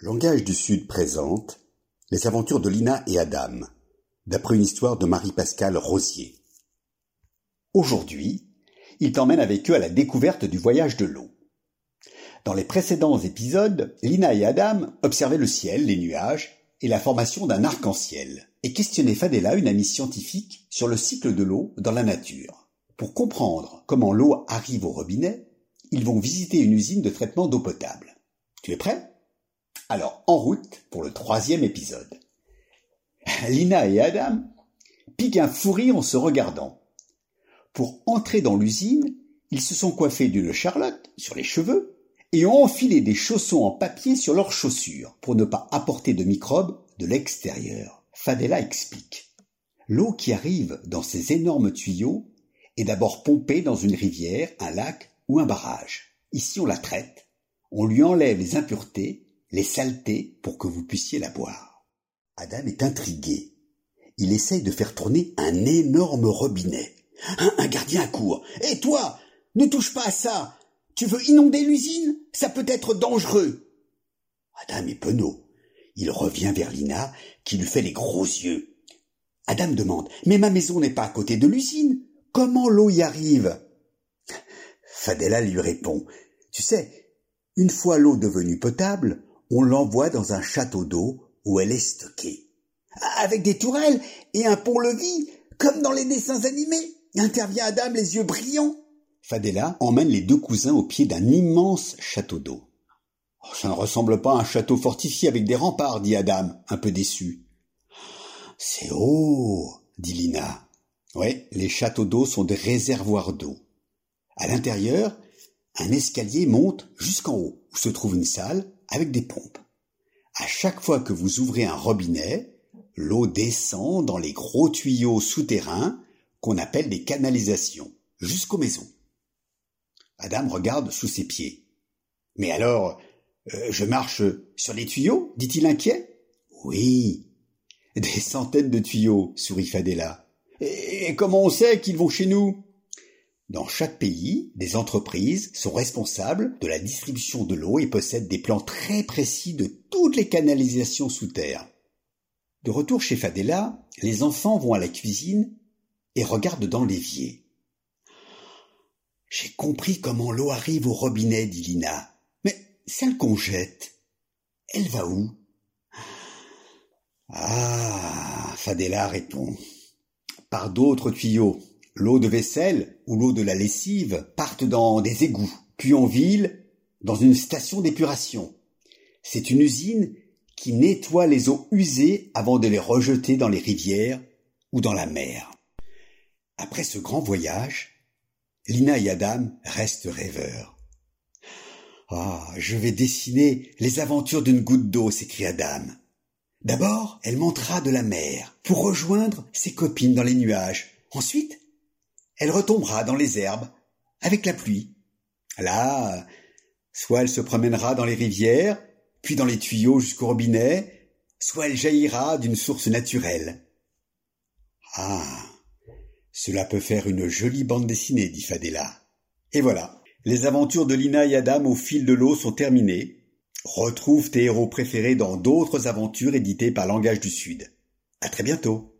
Langage du Sud présente Les aventures de Lina et Adam, d'après une histoire de Marie-Pascale Rosier. Aujourd'hui, ils t'emmènent avec eux à la découverte du voyage de l'eau. Dans les précédents épisodes, Lina et Adam observaient le ciel, les nuages et la formation d'un arc-en-ciel, et questionnaient Fadela, une amie scientifique, sur le cycle de l'eau dans la nature. Pour comprendre comment l'eau arrive au robinet, ils vont visiter une usine de traitement d'eau potable. Tu es prêt? Alors, en route pour le troisième épisode. Lina et Adam piquent un fou en se regardant. Pour entrer dans l'usine, ils se sont coiffés d'une charlotte sur les cheveux et ont enfilé des chaussons en papier sur leurs chaussures pour ne pas apporter de microbes de l'extérieur. Fadela explique. L'eau qui arrive dans ces énormes tuyaux est d'abord pompée dans une rivière, un lac ou un barrage. Ici on la traite, on lui enlève les impuretés les saletés pour que vous puissiez la boire. Adam est intrigué. Il essaye de faire tourner un énorme robinet. Un, gardien accourt. Hé toi Ne touche pas à ça Tu veux inonder l'usine? Ça peut être dangereux Adam est penaud. Il revient vers Lina, qui lui fait les gros yeux. Adam demande Mais ma maison n'est pas à côté de l'usine. Comment l'eau y arrive? Fadela lui répond Tu sais, une fois l'eau devenue potable, on l'envoie dans un château d'eau où elle est stockée. Avec des tourelles et un pont-levis, comme dans les dessins animés, intervient Adam les yeux brillants. Fadela emmène les deux cousins au pied d'un immense château d'eau. Oh, ça ne ressemble pas à un château fortifié avec des remparts, dit Adam, un peu déçu. C'est haut, dit Lina. Ouais, les châteaux d'eau sont des réservoirs d'eau. À l'intérieur, un escalier monte jusqu'en haut, où se trouve une salle avec des pompes. À chaque fois que vous ouvrez un robinet, l'eau descend dans les gros tuyaux souterrains qu'on appelle des canalisations, jusqu'aux maisons. Adam regarde sous ses pieds. Mais alors, euh, je marche sur les tuyaux? dit-il inquiet. Oui, des centaines de tuyaux, sourit Fadela. Et comment on sait qu'ils vont chez nous? Dans chaque pays, des entreprises sont responsables de la distribution de l'eau et possèdent des plans très précis de toutes les canalisations sous terre. De retour chez Fadela, les enfants vont à la cuisine et regardent dans l'évier. J'ai compris comment l'eau arrive au robinet, dit Lina. Mais celle qu'on jette, elle va où? Ah, Fadela répond. Par d'autres tuyaux. L'eau de vaisselle ou l'eau de la lessive partent dans des égouts, puis en ville, dans une station d'épuration. C'est une usine qui nettoie les eaux usées avant de les rejeter dans les rivières ou dans la mer. Après ce grand voyage, Lina et Adam restent rêveurs. Ah, je vais dessiner les aventures d'une goutte d'eau, s'écrie Adam. D'abord, elle montera de la mer pour rejoindre ses copines dans les nuages. Ensuite, elle retombera dans les herbes avec la pluie. Là, soit elle se promènera dans les rivières, puis dans les tuyaux jusqu'au robinet, soit elle jaillira d'une source naturelle. Ah. Cela peut faire une jolie bande dessinée, dit Fadela. Et voilà. Les aventures de Lina et Adam au fil de l'eau sont terminées. Retrouve tes héros préférés dans d'autres aventures éditées par Langage du Sud. À très bientôt.